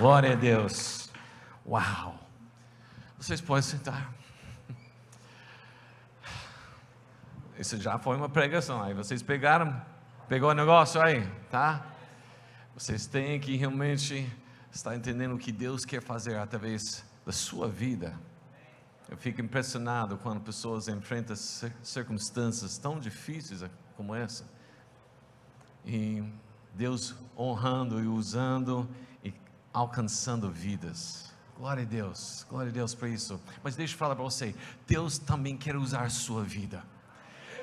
Glória a Deus. Uau. Vocês podem sentar. Isso já foi uma pregação. Aí vocês pegaram, pegou o negócio aí, tá? Vocês têm que realmente estar entendendo o que Deus quer fazer através da sua vida. Eu fico impressionado quando pessoas enfrentam circunstâncias tão difíceis como essa. E Deus honrando e usando alcançando vidas. Glória a Deus, glória a Deus por isso. Mas deixa eu falar para você: Deus também quer usar sua vida.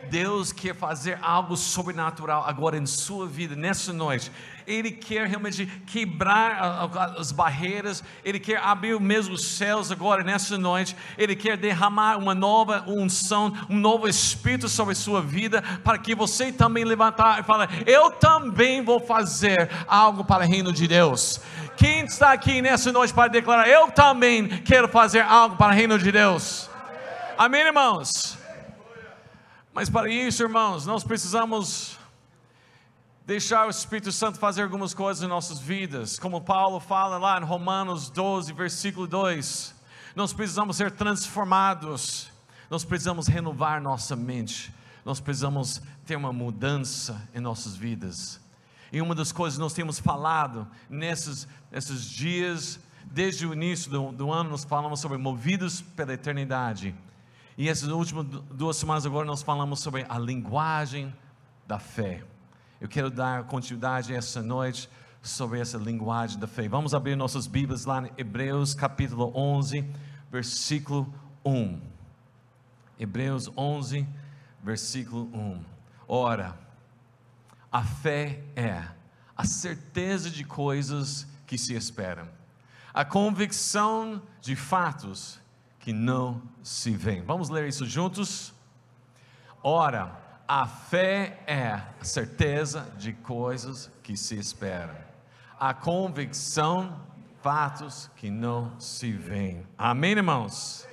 Deus quer fazer algo sobrenatural agora em sua vida, nessa noite. Ele quer realmente quebrar as barreiras, Ele quer abrir mesmo céus agora nessa noite. Ele quer derramar uma nova unção, um novo espírito sobre a sua vida, para que você também levantar e falar: Eu também vou fazer algo para o reino de Deus. Quem está aqui nessa noite para declarar: Eu também quero fazer algo para o reino de Deus? Amém, irmãos? Mas para isso, irmãos, nós precisamos deixar o Espírito Santo fazer algumas coisas em nossas vidas, como Paulo fala lá em Romanos 12, versículo 2. Nós precisamos ser transformados, nós precisamos renovar nossa mente, nós precisamos ter uma mudança em nossas vidas. E uma das coisas que nós temos falado nesses, nesses dias, desde o início do, do ano, nós falamos sobre movidos pela eternidade. E essas últimas duas semanas agora nós falamos sobre a linguagem da fé. Eu quero dar continuidade essa noite sobre essa linguagem da fé. Vamos abrir nossas Bíblias lá em Hebreus capítulo 11, versículo 1. Hebreus 11, versículo 1. Ora, a fé é a certeza de coisas que se esperam, a convicção de fatos que não se veem. Vamos ler isso juntos? Ora, a fé é a certeza de coisas que se esperam, a convicção fatos que não se veem. Amém, irmãos?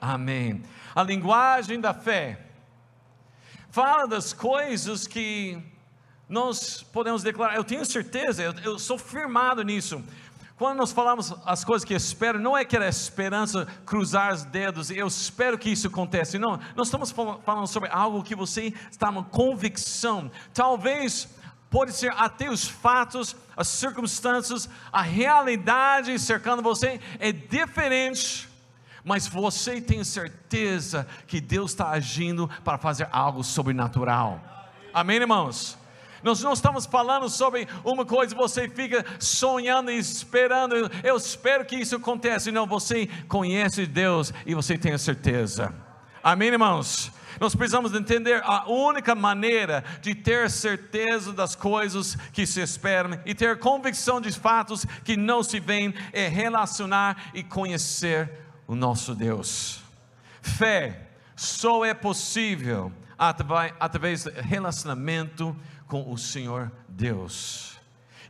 Amém. A linguagem da fé fala das coisas que nós podemos declarar. Eu tenho certeza, eu, eu sou firmado nisso. Quando nós falamos as coisas que espero, não é que é esperança cruzar os dedos, eu espero que isso aconteça. Não, nós estamos falando sobre algo que você está com convicção. Talvez pode ser até os fatos, as circunstâncias, a realidade cercando você é diferente, mas você tem certeza que Deus está agindo para fazer algo sobrenatural. Amém, irmãos? Nós não estamos falando sobre uma coisa, você fica sonhando e esperando, eu espero que isso aconteça. Não, você conhece Deus e você tem a certeza. Amém, irmãos? Nós precisamos entender a única maneira de ter certeza das coisas que se esperam e ter convicção de fatos que não se veem é relacionar e conhecer o nosso Deus. Fé só é possível através do relacionamento com o Senhor Deus.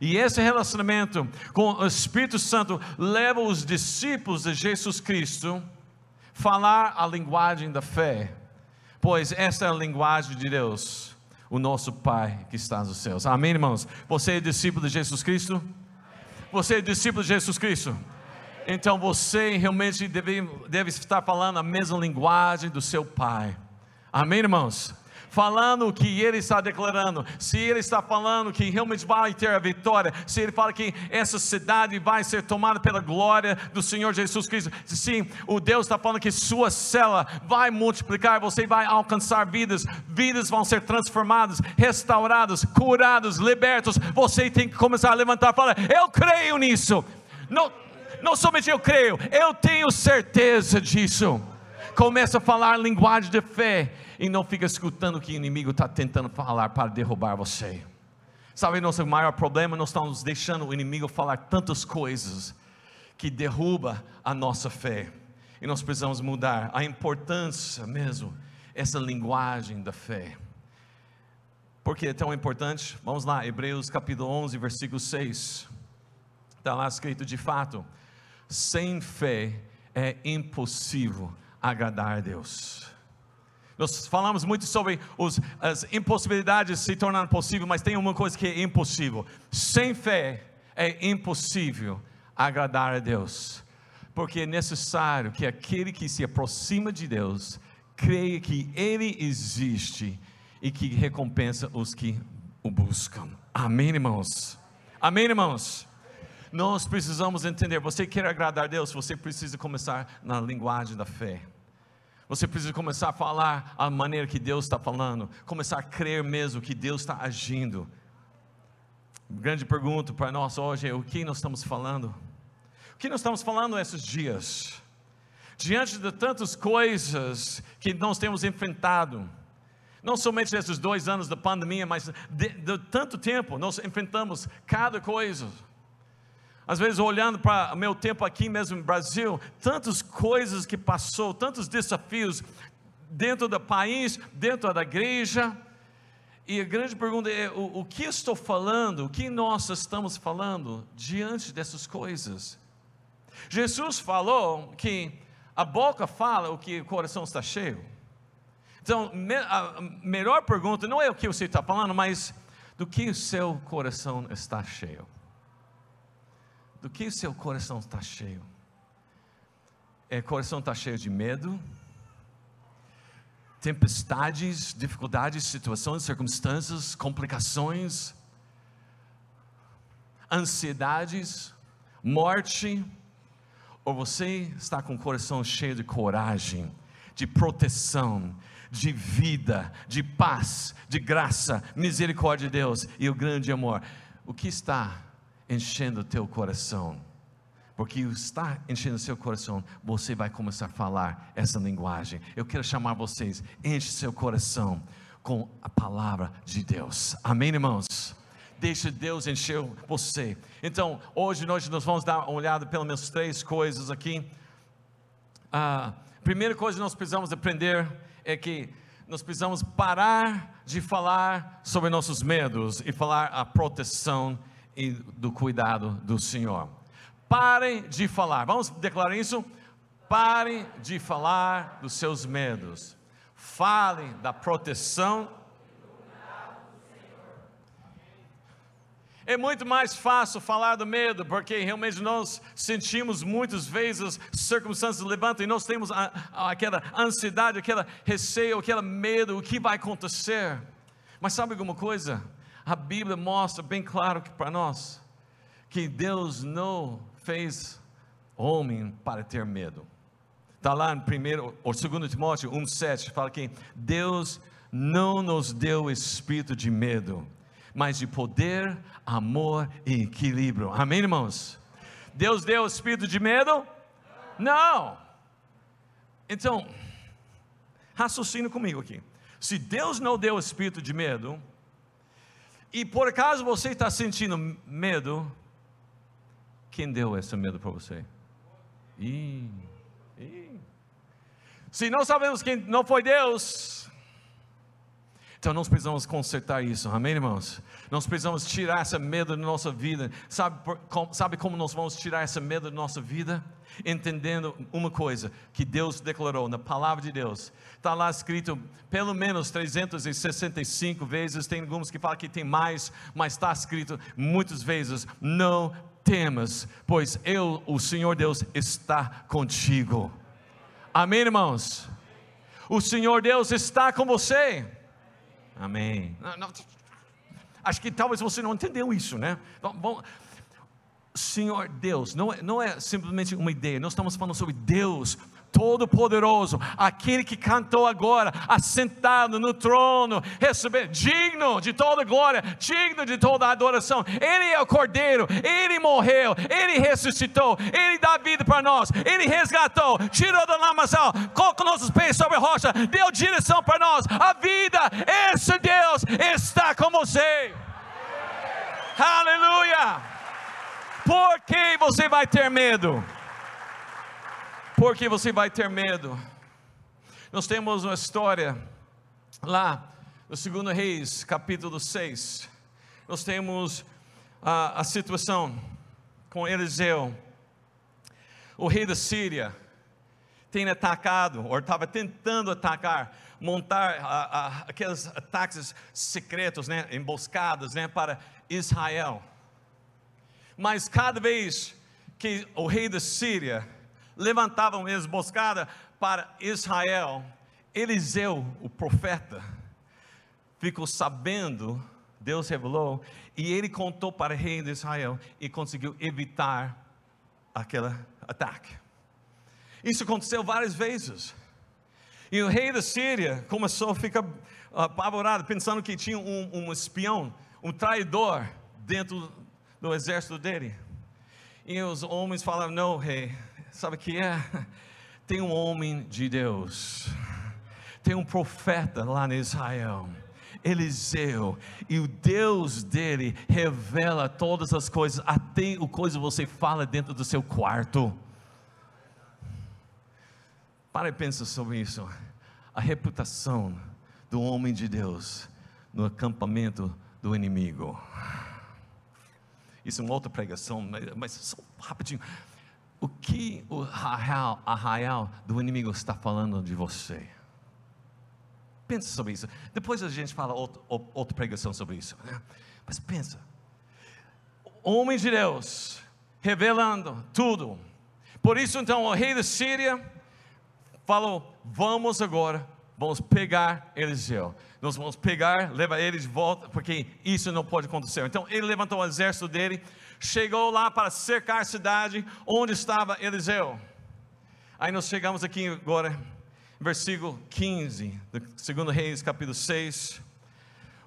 E esse relacionamento com o Espírito Santo leva os discípulos de Jesus Cristo a falar a linguagem da fé, pois essa é a linguagem de Deus, o nosso Pai que está nos céus. Amém, irmãos? Você é discípulo de Jesus Cristo? Você é discípulo de Jesus Cristo? Então você realmente deve, deve estar falando a mesma linguagem do seu Pai. Amém, irmãos? Falando o que ele está declarando, se ele está falando que realmente vai ter a vitória, se ele fala que essa cidade vai ser tomada pela glória do Senhor Jesus Cristo, sim, o Deus está falando que sua cela vai multiplicar, você vai alcançar vidas, vidas vão ser transformadas, restauradas, curadas, libertos. Você tem que começar a levantar e falar: Eu creio nisso. Não, não somente eu creio, eu tenho certeza disso. Começa a falar linguagem de fé e não fica escutando o que o inimigo está tentando falar para derrubar você. Sabe, nosso maior problema, nós estamos deixando o inimigo falar tantas coisas que derruba a nossa fé. E nós precisamos mudar a importância mesmo, essa linguagem da fé. Por que é tão importante? Vamos lá, Hebreus capítulo 11, versículo 6. Está lá escrito de fato: sem fé é impossível agradar a Deus. Nós falamos muito sobre os, as impossibilidades se tornando possível, mas tem uma coisa que é impossível: sem fé é impossível agradar a Deus, porque é necessário que aquele que se aproxima de Deus creia que Ele existe e que recompensa os que o buscam. Amém, irmãos? Amém, irmãos? Nós precisamos entender, você quer agradar a Deus, você precisa começar na linguagem da fé. Você precisa começar a falar a maneira que Deus está falando, começar a crer mesmo que Deus está agindo. Grande pergunta para nós hoje é: o que nós estamos falando? O que nós estamos falando esses dias? Diante de tantas coisas que nós temos enfrentado, não somente nesses dois anos da pandemia, mas de, de tanto tempo nós enfrentamos cada coisa. Às vezes, olhando para o meu tempo aqui mesmo no Brasil, tantas coisas que passou, tantos desafios dentro do país, dentro da igreja. E a grande pergunta é: o, o que estou falando, o que nós estamos falando diante dessas coisas? Jesus falou que a boca fala o que o coração está cheio. Então, a melhor pergunta não é o que você está falando, mas do que o seu coração está cheio do que o seu coração está cheio? É, coração está cheio de medo, tempestades, dificuldades, situações, circunstâncias, complicações, ansiedades, morte, ou você está com o coração cheio de coragem, de proteção, de vida, de paz, de graça, misericórdia de Deus e o grande amor? O que está enchendo o teu coração. Porque está enchendo o seu coração, você vai começar a falar essa linguagem. Eu quero chamar vocês, enche seu coração com a palavra de Deus. Amém, irmãos? Deixa Deus encher você. Então, hoje nós, nós vamos dar uma olhada pelo menos três coisas aqui. A primeira coisa que nós precisamos aprender é que nós precisamos parar de falar sobre nossos medos e falar a proteção e do cuidado do Senhor. Parem de falar, vamos declarar isso? Parem de falar dos seus medos, falem da proteção. É muito mais fácil falar do medo, porque realmente nós sentimos muitas vezes circunstâncias levantam e nós temos a, a, aquela ansiedade, aquele receio, aquele medo, o que vai acontecer. Mas sabe alguma coisa? A Bíblia mostra bem claro que para nós que Deus não fez homem para ter medo. Está lá no primeiro ou segundo Timóteo 1,7, fala que Deus não nos deu espírito de medo, mas de poder, amor e equilíbrio. Amém, irmãos? Deus deu espírito de medo? Não. Então, raciocina comigo aqui. Se Deus não deu espírito de medo, e por acaso você está sentindo medo, quem deu esse medo para você? Ih, ih. Se não sabemos quem não foi Deus, então nós precisamos consertar isso, amém, irmãos? Nós precisamos tirar esse medo da nossa vida. Sabe, sabe como nós vamos tirar esse medo da nossa vida? entendendo uma coisa que Deus declarou na palavra de Deus. Está lá escrito pelo menos 365 vezes, tem alguns que falam que tem mais, mas está escrito muitas vezes: não temas, pois eu, o Senhor Deus, está contigo. Amém, irmãos? O Senhor Deus está com você. Amém. Acho que talvez você não entendeu isso, né? Vamos, Senhor Deus, não é, não é simplesmente uma ideia, nós estamos falando sobre Deus Todo-Poderoso, aquele que cantou agora, assentado no trono, receber, digno de toda glória, digno de toda adoração. Ele é o Cordeiro, ele morreu, ele ressuscitou, ele dá vida para nós, ele resgatou, tirou da lamação, colocou nossos pés sobre a rocha, deu direção para nós. A vida, esse Deus está com você. Aleluia! Por que você vai ter medo? Por que você vai ter medo? Nós temos uma história lá no 2 Reis, capítulo 6. Nós temos a, a situação com Eliseu, o rei da Síria, tem atacado, ou estava tentando atacar, montar a, a, aqueles ataques secretos, né, emboscadas né, para Israel mas cada vez que o rei da Síria levantava uma emboscada para Israel, Eliseu, o profeta, ficou sabendo, Deus revelou, e ele contou para o rei de Israel e conseguiu evitar aquele ataque. Isso aconteceu várias vezes. E o rei da Síria começou a ficar apavorado, pensando que tinha um, um espião, um traidor dentro do exército dele. E os homens falaram: Não, rei, sabe o que é? Tem um homem de Deus, tem um profeta lá em Israel. Eliseu, e o Deus dele revela todas as coisas, até o coisa você fala dentro do seu quarto. Para e pensa sobre isso. A reputação do homem de Deus no acampamento do inimigo. Isso é uma outra pregação, mas, mas só rapidinho. O que o arraial, arraial do inimigo está falando de você? Pensa sobre isso. Depois a gente fala outro, outra pregação sobre isso. Né? Mas pensa. Homem de Deus, revelando tudo. Por isso, então, o rei da Síria falou: Vamos agora, vamos pegar Eliseu. Nós vamos pegar, levar ele de volta, porque isso não pode acontecer. Então, ele levantou o exército dele, chegou lá para cercar a cidade onde estava Eliseu. Aí nós chegamos aqui agora versículo 15, do 2 Reis, capítulo 6.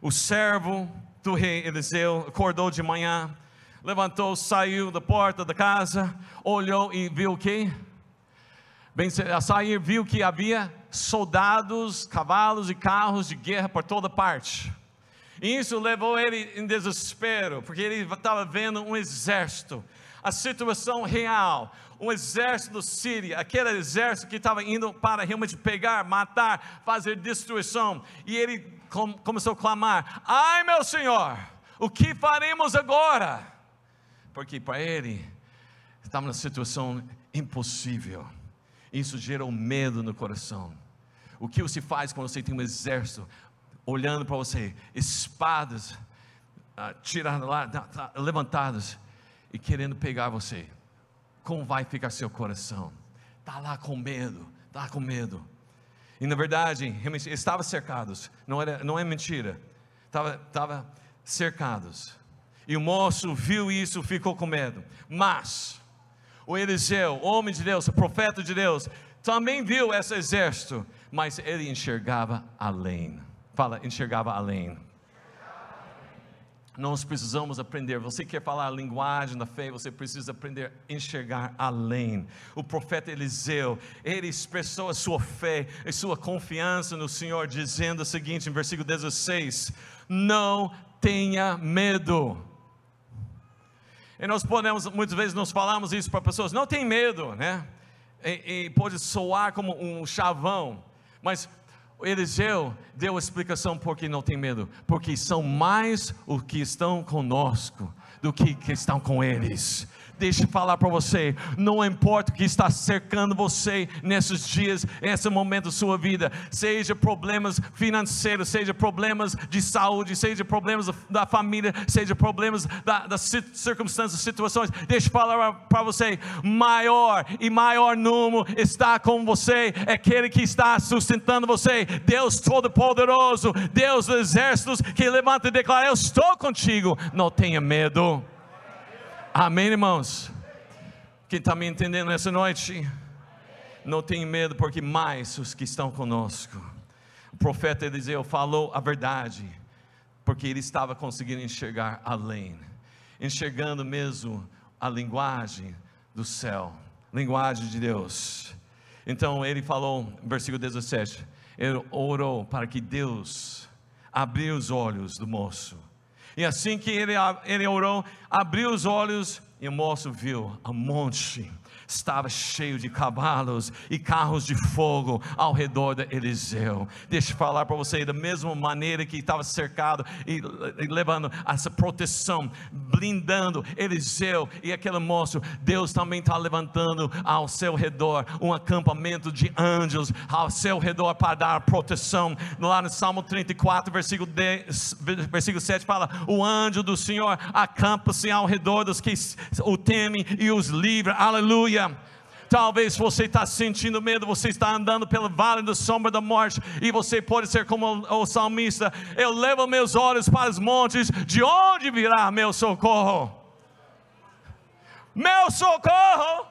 O servo do rei Eliseu acordou de manhã, levantou, saiu da porta da casa, olhou e viu o que? Bem, a sair viu que havia soldados, cavalos e carros de guerra por toda parte. E isso levou ele em desespero, porque ele estava vendo um exército, a situação real, um exército sírio, aquele exército que estava indo para realmente pegar, matar, fazer destruição. E ele com, começou a clamar: Ai meu Senhor, o que faremos agora? Porque para ele estava numa situação impossível. Isso gerou medo no coração. O que você faz quando você tem um exército olhando para você, espadas uh, tiradas lá, levantadas e querendo pegar você? como vai ficar seu coração? Está lá com medo, está com medo. E na verdade, realmente, estavam cercados, não, era, não é mentira, estava, estava cercados. E o moço viu isso, ficou com medo. Mas, o Eliseu, homem de Deus, profeta de Deus, também viu esse exército, mas ele enxergava além. Fala, enxergava além. Nós precisamos aprender. Você quer falar a linguagem da fé, você precisa aprender a enxergar além. O profeta Eliseu, ele expressou a sua fé e sua confiança no Senhor, dizendo o seguinte em versículo 16: Não tenha medo. E nós podemos, muitas vezes, nós falamos isso para pessoas: não tem medo, né? E, e pode soar como um chavão, mas Eliseu deu a explicação por que não tem medo, porque são mais os que estão conosco do que que estão com eles. Deixa eu falar para você, não importa o que está cercando você nesses dias, nesse momento da sua vida, seja problemas financeiros, seja problemas de saúde, seja problemas da família, seja problemas da, das circunstâncias, situações, deixa eu falar para você, maior e maior número está com você, é aquele que está sustentando você, Deus Todo-Poderoso, Deus dos exércitos, que levanta e declara: Eu estou contigo, não tenha medo. Amém, irmãos? Quem está me entendendo nessa noite? Não tenha medo, porque mais os que estão conosco. O profeta Eliseu falou a verdade, porque ele estava conseguindo enxergar além, enxergando mesmo a linguagem do céu, linguagem de Deus. Então ele falou, versículo 17, ele orou para que Deus abrisse os olhos do moço e assim que ele, ele orou, abriu os olhos e o moço viu a monte estava cheio de cavalos e carros de fogo ao redor de Eliseu. Deixa eu falar para você, da mesma maneira que estava cercado e, e levando essa proteção, blindando Eliseu e aquele moço, Deus também está levantando ao seu redor um acampamento de anjos ao seu redor para dar proteção. Lá no Salmo 34, versículo, 10, versículo 7 fala: O anjo do Senhor acampa-se ao redor dos que o temem e os livra. Aleluia. Talvez você está sentindo medo, você está andando pelo vale da sombra da morte, e você pode ser como o salmista: Eu levo meus olhos para os montes, de onde virá meu socorro? Meu socorro!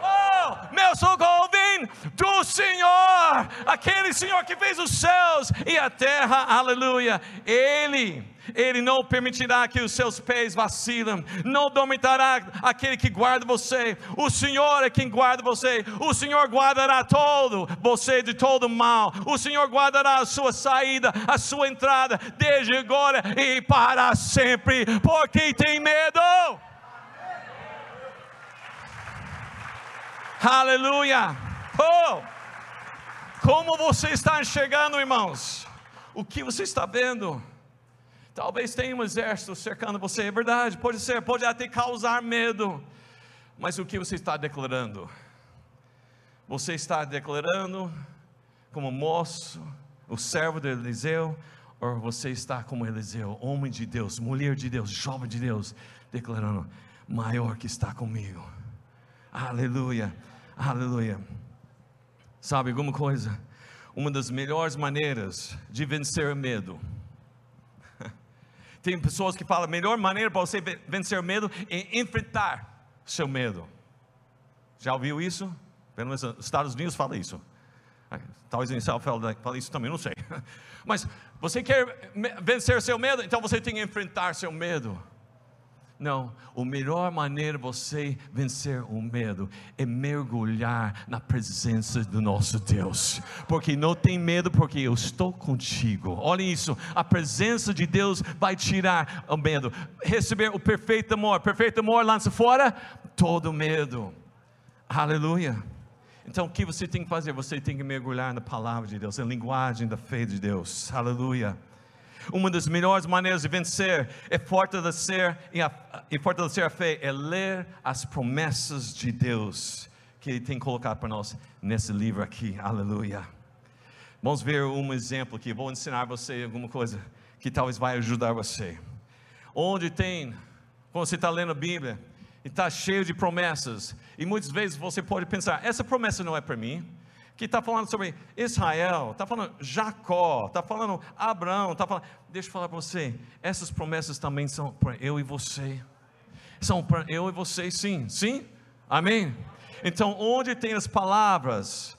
Oh, meu socorro vem do Senhor, aquele Senhor que fez os céus e a terra, aleluia. Ele ele não permitirá que os seus pés vacilem, não dormitará aquele que guarda você. O Senhor é quem guarda você. O Senhor guardará todo você de todo mal. O Senhor guardará a sua saída, a sua entrada, desde agora e para sempre. Porque tem medo. Aleluia. Oh! Como você está enxergando, irmãos? O que você está vendo? Talvez tenha um exército cercando você, é verdade, pode ser, pode até causar medo, mas o que você está declarando? Você está declarando como moço, o servo de Eliseu, ou você está como Eliseu, homem de Deus, mulher de Deus, jovem de Deus, declarando: maior que está comigo, aleluia, aleluia. Sabe alguma coisa? Uma das melhores maneiras de vencer o medo tem pessoas que falam: a melhor maneira para você vencer o medo é enfrentar seu medo. Já ouviu isso? Pelo menos nos Estados Unidos fala isso. Talvez em Israel fale isso também, não sei. Mas você quer vencer seu medo, então você tem que enfrentar seu medo. Não, a melhor maneira você vencer o medo é mergulhar na presença do nosso Deus, porque não tem medo, porque eu estou contigo. Olha isso, a presença de Deus vai tirar o medo, receber o perfeito amor. Perfeito amor lança fora todo medo. Aleluia. Então o que você tem que fazer? Você tem que mergulhar na palavra de Deus, na linguagem da fé de Deus. Aleluia. Uma das melhores maneiras de vencer é fortalecer e, fortalecer a fé é ler as promessas de Deus que Ele tem colocado para nós nesse livro aqui. Aleluia. Vamos ver um exemplo aqui. Vou ensinar você alguma coisa que talvez vai ajudar você. Onde tem, quando você está lendo a Bíblia, e está cheio de promessas, e muitas vezes você pode pensar: essa promessa não é para mim que está falando sobre Israel, está falando Jacó, está falando Abraão, está falando. Deixa eu falar para você, essas promessas também são para eu e você. São para eu e você, sim, sim? Amém? Então, onde tem as palavras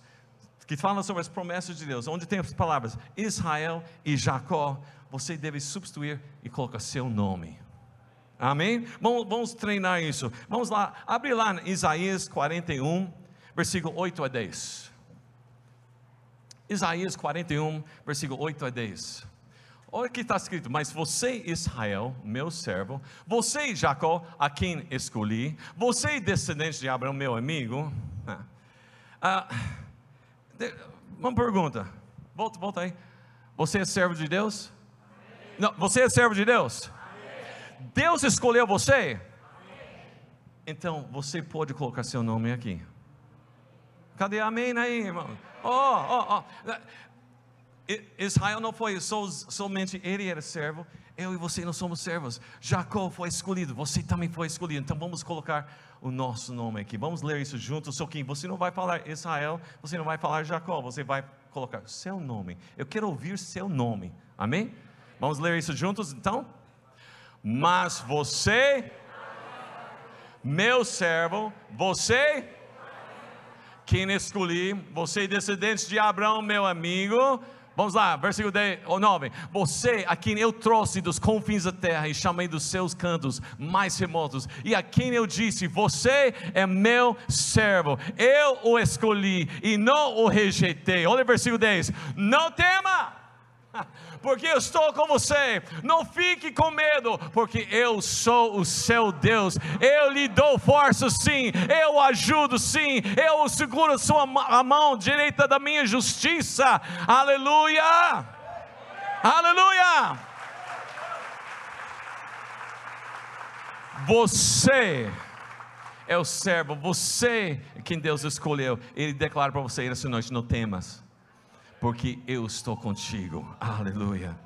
que falam sobre as promessas de Deus, onde tem as palavras Israel e Jacó, você deve substituir e colocar seu nome. Amém? Vamos, vamos treinar isso. Vamos lá, abre lá Isaías 41, versículo 8 a 10. Isaías 41, versículo 8 a 10. Olha o que está escrito: Mas você, Israel, meu servo, você, Jacó, a quem escolhi, você, descendente de Abraão, meu amigo. Ah, ah uma pergunta, volta, volta aí. Você é servo de Deus? Amém. Não, você é servo de Deus? Amém. Deus escolheu você? Amém. Então você pode colocar seu nome aqui. Cadê amém aí, irmão? Oh, oh, oh. Israel não foi somente ele era servo, eu e você não somos servos. Jacó foi escolhido, você também foi escolhido. Então vamos colocar o nosso nome aqui. Vamos ler isso juntos. Só que você não vai falar Israel, você não vai falar Jacó, você vai colocar seu nome. Eu quero ouvir seu nome. Amém? Vamos ler isso juntos então? Mas você, meu servo, você quem escolhi, você descendente de Abraão, meu amigo. Vamos lá, versículo 10, ou 9. Você a quem eu trouxe dos confins da terra e chamei dos seus cantos mais remotos, e a quem eu disse: Você é meu servo, eu o escolhi e não o rejeitei. Olha o versículo 10: Não tema, porque eu estou com você. Não fique com medo, porque eu sou o seu Deus. Eu lhe dou força, sim. Eu ajudo, sim. Eu seguro a sua a mão direita da minha justiça. Aleluia! Aleluia! Você é o servo, você é quem Deus escolheu. Ele declara para você essa noite: não temas porque eu estou contigo. Aleluia.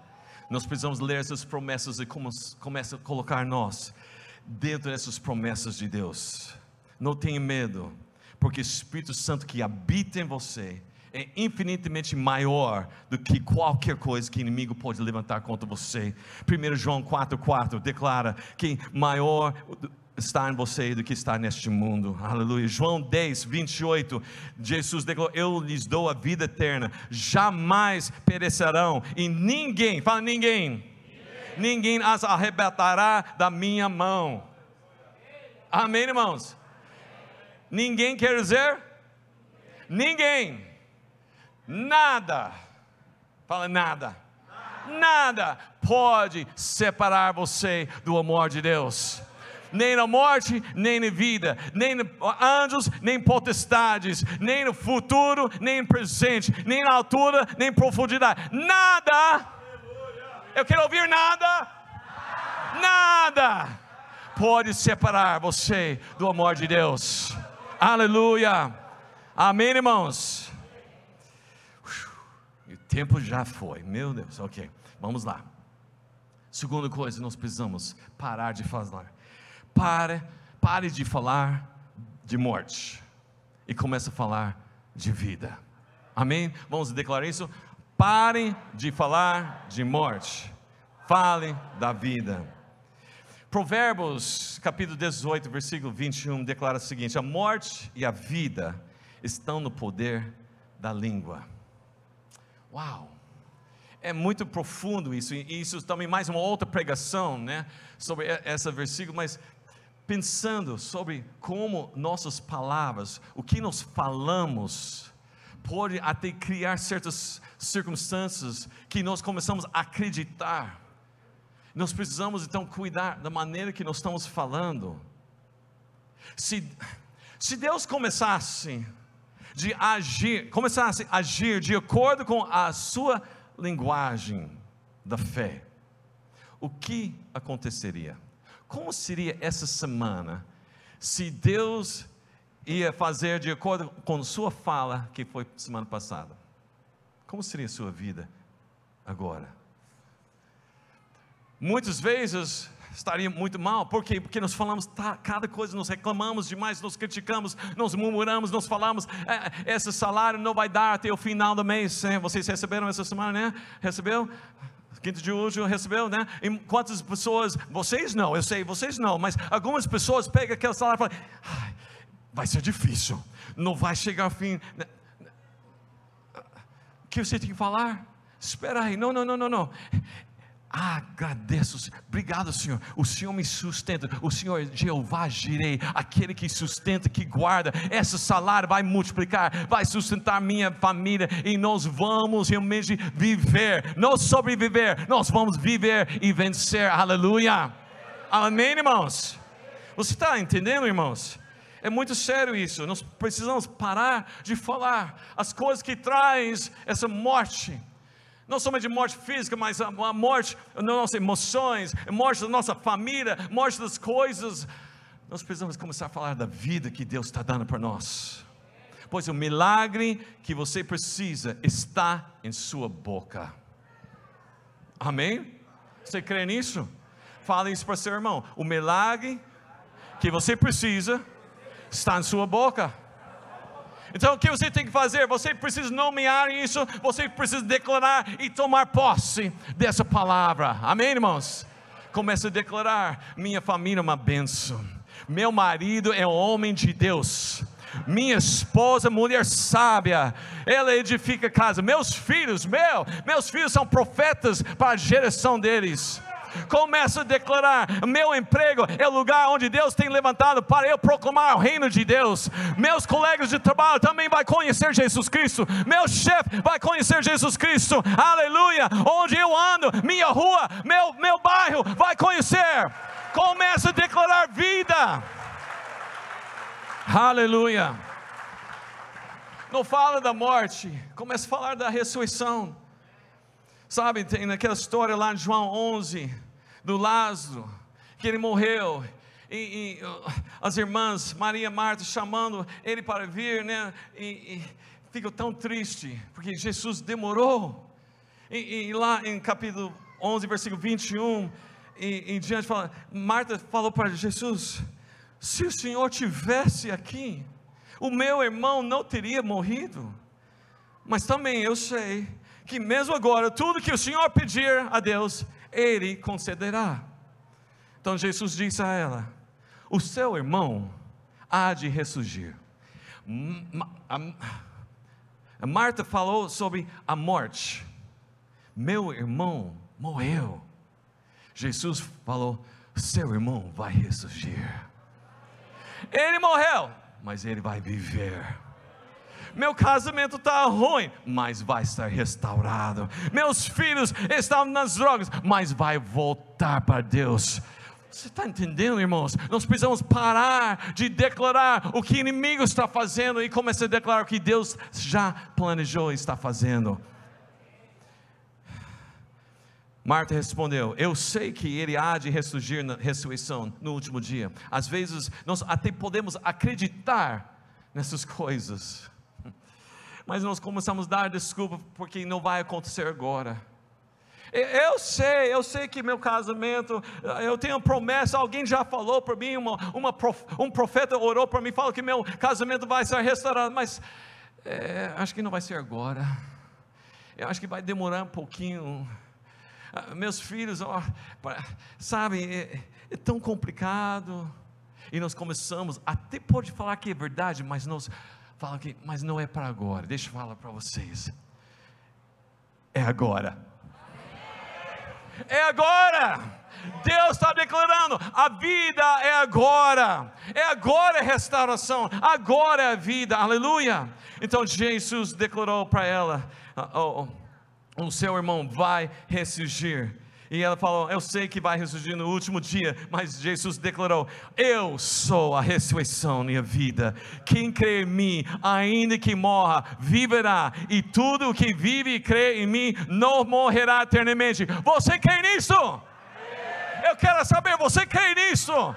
Nós precisamos ler essas promessas e como, começa a colocar nós dentro dessas promessas de Deus. Não tenha medo, porque o Espírito Santo que habita em você é infinitamente maior do que qualquer coisa que o inimigo pode levantar contra você. 1 João 4,4 declara que maior está em você do que está neste mundo. Aleluia. João 10, 28. Jesus declarou: Eu lhes dou a vida eterna, jamais perecerão, e ninguém, fala ninguém, ninguém, ninguém as arrebatará da minha mão. Amém, irmãos? Ninguém quer dizer? Ninguém. Nada. Fala nada. Nada pode separar você do amor de Deus nem na morte, nem na vida, nem anjos, nem potestades, nem no futuro, nem no presente, nem na altura, nem em profundidade. Nada. Eu quero ouvir nada. Nada pode separar você do amor de Deus. Aleluia. Amém, irmãos. O tempo já foi, meu Deus, ok, vamos lá. Segunda coisa, nós precisamos parar de falar Pare, pare de falar de morte e comece a falar de vida. Amém? Vamos declarar isso? Parem de falar de morte, falem da vida. Provérbios, capítulo 18, versículo 21, declara o seguinte: A morte e a vida estão no poder da língua. Uau! É muito profundo isso, e isso também mais uma outra pregação, né, sobre esse versículo, mas pensando sobre como nossas palavras, o que nós falamos, pode até criar certas circunstâncias que nós começamos a acreditar. Nós precisamos então cuidar da maneira que nós estamos falando. Se, se Deus começasse de agir, começasse a agir de acordo com a sua linguagem da fé, o que aconteceria? Como seria essa semana se Deus ia fazer de acordo com sua fala que foi semana passada? Como seria a sua vida agora? Muitas vezes estaria muito mal, por quê? Porque nós falamos tá, cada coisa, nós reclamamos demais, nós criticamos, nós murmuramos, nós falamos, é, esse salário não vai dar até o final do mês, né? vocês receberam essa semana, né? Recebeu? Quinto de hoje recebeu, né? E quantas pessoas, vocês não, eu sei, vocês não, mas algumas pessoas pegam aquele salário e falam, vai ser difícil, não vai chegar ao fim. O que você tem que falar? Espera aí, não, não, não, não, não. Agradeço, obrigado Senhor, o Senhor me sustenta, o Senhor é Jeová Jirei, aquele que sustenta, que guarda, esse salário vai multiplicar, vai sustentar minha família, e nós vamos realmente viver, não sobreviver, nós vamos viver e vencer, aleluia, amém irmãos? Você está entendendo irmãos? É muito sério isso, nós precisamos parar de falar as coisas que traz essa morte, não somente morte física, mas a, a morte das nossas emoções, morte da nossa família, morte das coisas. Nós precisamos começar a falar da vida que Deus está dando para nós. Pois o milagre que você precisa está em sua boca. Amém? Você crê nisso? Fala isso para seu irmão. O milagre que você precisa está em sua boca. Então o que você tem que fazer? Você precisa nomear isso, você precisa declarar e tomar posse dessa palavra. Amém, irmãos? Comece a declarar: minha família é uma benção, meu marido é um homem de Deus. Minha esposa, mulher sábia, ela edifica casa. Meus filhos, meu, meus filhos são profetas para a geração deles. Começa a declarar: meu emprego é o lugar onde Deus tem levantado para eu proclamar o reino de Deus. Meus colegas de trabalho também vai conhecer Jesus Cristo. Meu chefe vai conhecer Jesus Cristo. Aleluia! Onde eu ando, minha rua, meu meu bairro vai conhecer. Começa a declarar vida. Aleluia. Não fala da morte, começa a falar da ressurreição. Sabe, tem naquela história lá de João 11, do Lázaro, que ele morreu, e, e as irmãs Maria e Marta chamando ele para vir, né? E, e tão triste, porque Jesus demorou. E, e, lá em capítulo 11, versículo 21 e em diante, fala, Marta falou para Jesus: se o Senhor tivesse aqui, o meu irmão não teria morrido. Mas também eu sei que mesmo agora, tudo que o Senhor pedir a Deus, Ele concederá. Então Jesus disse a ela: O seu irmão há de ressurgir. Marta falou sobre a morte. Meu irmão morreu. Jesus falou: Seu irmão vai ressurgir. Ele morreu, mas ele vai viver. Meu casamento está ruim, mas vai estar restaurado. Meus filhos estão nas drogas, mas vai voltar para Deus. Você está entendendo, irmãos? Nós precisamos parar de declarar o que o inimigo está fazendo e começar a declarar o que Deus já planejou e está fazendo. Marta respondeu: Eu sei que ele há de ressurgir na ressurreição no último dia. Às vezes nós até podemos acreditar nessas coisas, mas nós começamos a dar desculpa porque não vai acontecer agora. Eu sei, eu sei que meu casamento, eu tenho promessa, alguém já falou para mim, uma, uma, um profeta orou para mim, falou que meu casamento vai ser restaurado, mas é, acho que não vai ser agora. Eu acho que vai demorar um pouquinho. Ah, meus filhos, ó, sabe, é, é tão complicado. E nós começamos, até pode falar que é verdade, mas nós fala que, mas não é para agora. Deixa eu falar para vocês. É agora. É agora. Deus está declarando: a vida é agora, é agora a restauração, agora é a vida, aleluia. Então Jesus declarou para ela: oh, o seu irmão vai ressurgir. E ela falou: Eu sei que vai ressurgir no último dia, mas Jesus declarou: Eu sou a ressurreição e a vida. Quem crê em mim, ainda que morra, viverá, e tudo que vive e crê em mim não morrerá eternamente. Você crê nisso? Eu quero saber, você crê nisso?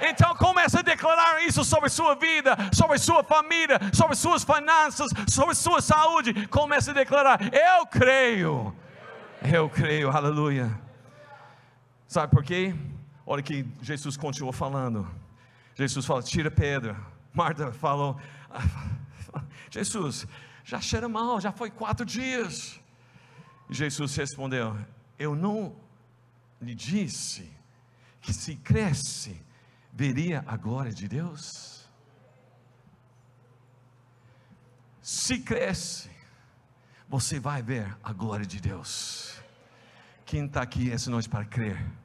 Então comece a declarar isso sobre sua vida, sobre sua família, sobre suas finanças, sobre sua saúde. Comece a declarar: Eu creio. Eu creio, aleluia. Sabe por quê? Olha que Jesus continuou falando. Jesus fala: tira pedra. Marta falou: Jesus, já cheira mal, já foi quatro dias. Jesus respondeu: Eu não lhe disse que se cresce, veria a glória de Deus? Se cresce, você vai ver a glória de Deus. Quem está aqui essa noite para crer?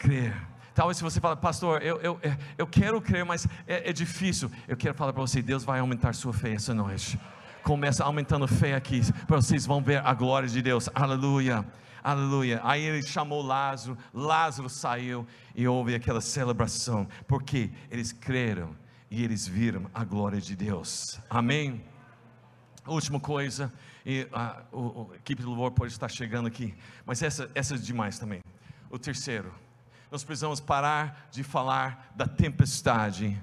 Crer. Talvez se você fala, pastor, eu, eu, eu quero crer, mas é, é difícil. Eu quero falar para você, Deus vai aumentar sua fé essa noite. Começa aumentando fé aqui, para vocês vão ver a glória de Deus. Aleluia. Aleluia. Aí ele chamou Lázaro, Lázaro saiu e houve aquela celebração, porque eles creram e eles viram a glória de Deus. Amém. Última coisa, e a, o, a equipe do louvor pode estar chegando aqui, mas essa, essa é demais também. O terceiro, nós precisamos parar de falar da tempestade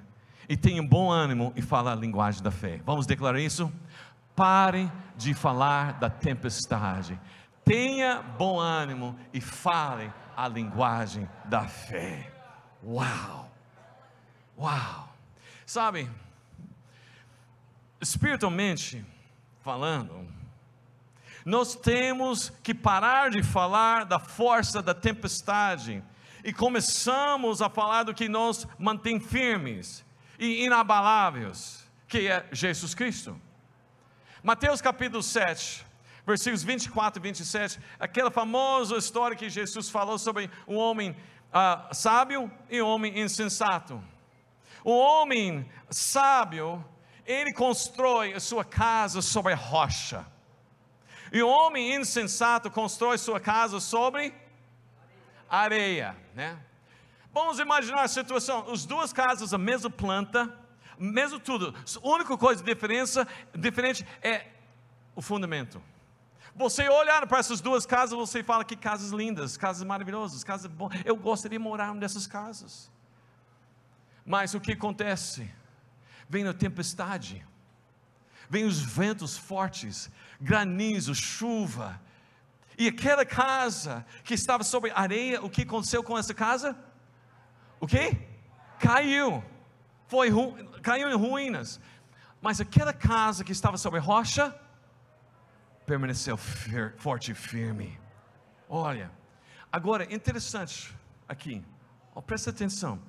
e tenha bom ânimo e falar a linguagem da fé. Vamos declarar isso? Pare de falar da tempestade tenha bom ânimo e fale a linguagem da fé. Uau! Uau! Sabe, espiritualmente falando, nós temos que parar de falar da força da tempestade e começamos a falar do que nos mantém firmes e inabaláveis, que é Jesus Cristo. Mateus capítulo 7, versículos 24 e 27, aquela famosa história que Jesus falou sobre um homem uh, sábio e um homem insensato. O homem sábio, ele constrói a sua casa sobre a rocha. E o homem insensato constrói sua casa sobre areia, né? Vamos imaginar a situação: as duas casas, a mesma planta, mesmo tudo. A única coisa diferença, diferente é o fundamento. Você olhar para essas duas casas, você fala que casas lindas, casas maravilhosas, casas boas. Eu gostaria de morar nessas casas. Mas o que acontece? Vem a tempestade, vem os ventos fortes, granizo, chuva, e aquela casa que estava sobre areia, o que aconteceu com essa casa? O que? Caiu, foi caiu em ruínas. Mas aquela casa que estava sobre rocha permaneceu fir, forte e firme. Olha, agora interessante aqui, oh, presta atenção.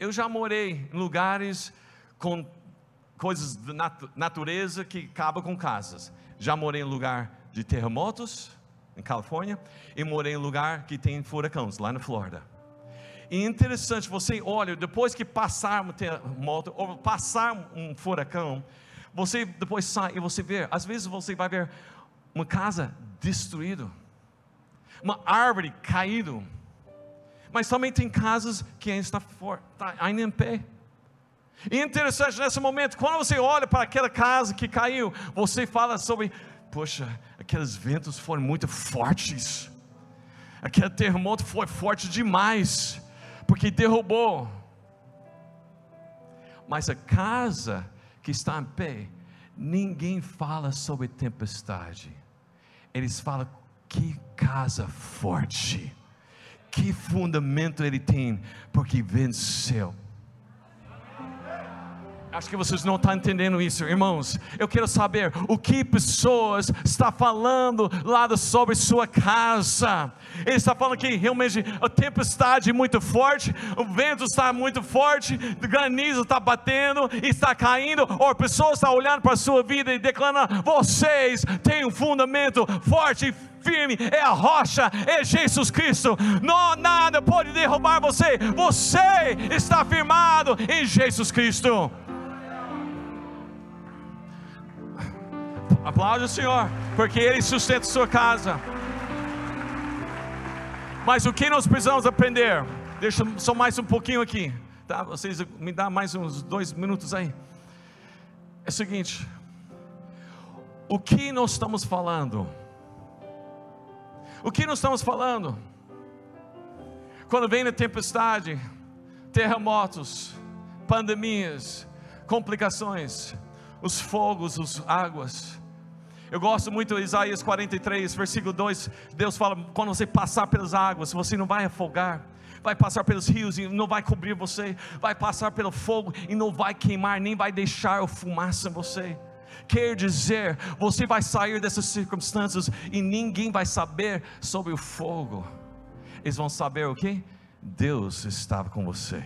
Eu já morei em lugares com coisas da natureza que acabam com casas. Já morei em lugar de terremotos, em Califórnia, e morei em lugar que tem furacões, lá na Flórida. E interessante, você olha, depois que passar um terremoto, ou passar um furacão, você depois sai e você vê, às vezes você vai ver uma casa destruída, uma árvore caída, mas também tem casas que ainda está, forte, está ainda em pé. E interessante nesse momento, quando você olha para aquela casa que caiu, você fala sobre, poxa, aqueles ventos foram muito fortes, aquele terremoto foi forte demais, porque derrubou. Mas a casa que está em pé, ninguém fala sobre tempestade, eles falam que casa forte, que fundamento ele tem, porque venceu. Acho que vocês não estão entendendo isso, irmãos. Eu quero saber o que pessoas estão falando lá sobre sua casa. Ele está falando que realmente a tempestade é muito forte, o vento está muito forte, o granizo está batendo, está caindo, ou pessoas estão olhando para a sua vida e declarando: vocês têm um fundamento forte e firme, é a rocha, é Jesus Cristo. Não nada pode derrubar você. Você está firmado em Jesus Cristo. Aplaude o Senhor, porque Ele sustenta sua casa. Mas o que nós precisamos aprender? Deixa só mais um pouquinho aqui, tá? Vocês me dão mais uns dois minutos aí. É o seguinte: o que nós estamos falando? O que nós estamos falando? Quando vem a tempestade, terremotos, pandemias, complicações, os fogos, as águas, eu gosto muito de Isaías 43, versículo 2. Deus fala: quando você passar pelas águas, você não vai afogar vai passar pelos rios e não vai cobrir você, vai passar pelo fogo e não vai queimar, nem vai deixar fumaça em você. Quer dizer, você vai sair dessas circunstâncias e ninguém vai saber sobre o fogo. Eles vão saber o que? Deus estava com você.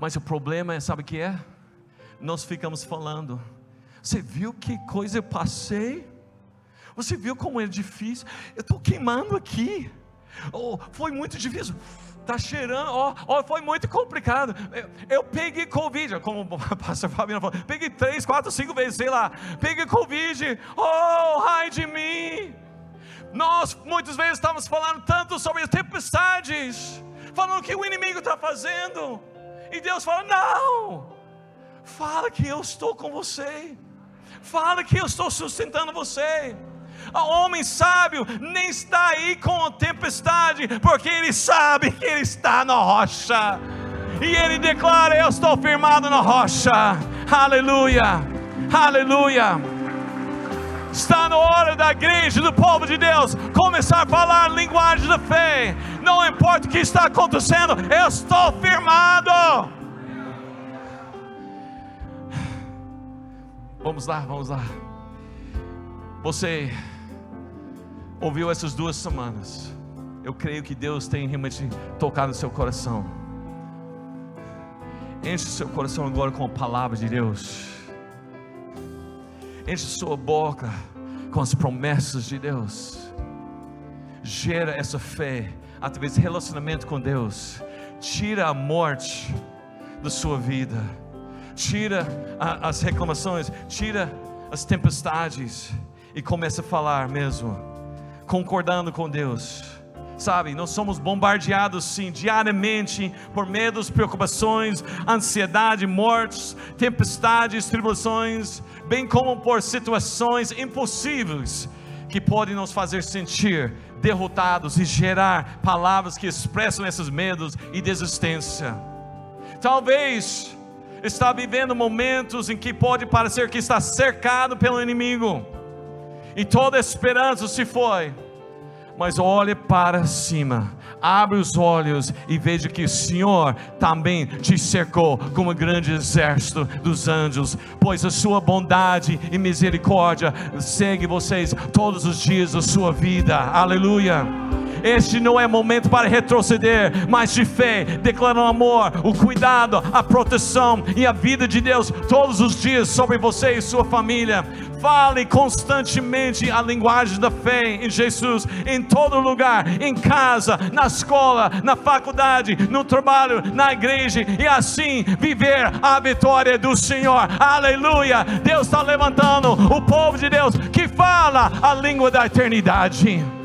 Mas o problema é, sabe o que é? Nós ficamos falando, você viu que coisa eu passei? Você viu como é difícil? Eu estou queimando aqui. Oh, foi muito difícil. Está cheirando, oh, oh, foi muito complicado. Eu, eu peguei Covid, como o pastor Fabiano falou, peguei três, quatro, cinco vezes, sei lá. Peguei Covid, oh, ai de mim. Nós muitas vezes estamos falando tanto sobre tempestades, falando que o inimigo está fazendo, e Deus fala: não, fala que eu estou com você. Fala que eu estou sustentando você. O homem sábio nem está aí com a tempestade, porque ele sabe que ele está na rocha. E ele declara: Eu estou firmado na rocha. Aleluia, aleluia. Está na hora da igreja, do povo de Deus, começar a falar linguagem da fé. Não importa o que está acontecendo, eu estou firmado. Vamos lá, vamos lá. Você ouviu essas duas semanas. Eu creio que Deus tem realmente tocado no seu coração. Enche o seu coração agora com a palavra de Deus. Enche sua boca com as promessas de Deus. Gera essa fé através do relacionamento com Deus. Tira a morte da sua vida. Tira a, as reclamações, tira as tempestades e começa a falar mesmo, concordando com Deus Sabe, nós somos bombardeados sim diariamente por medos, preocupações, ansiedade, mortes, tempestades, tribulações, bem como por situações impossíveis que podem nos fazer sentir derrotados e gerar palavras que expressam esses medos e desistência. Talvez está vivendo momentos em que pode parecer que está cercado pelo inimigo e toda esperança se foi mas olhe para cima, abre os olhos e veja que o Senhor também te cercou com um grande exército dos anjos, pois a sua bondade e misericórdia segue vocês todos os dias da sua vida. Aleluia. Este não é momento para retroceder, mas de fé, declarando amor, o cuidado, a proteção e a vida de Deus todos os dias sobre você e sua família. Fale constantemente a linguagem da fé em Jesus, em todo lugar, em casa, na escola, na faculdade, no trabalho, na igreja, e assim viver a vitória do Senhor. Aleluia! Deus está levantando o povo de Deus que fala a língua da eternidade.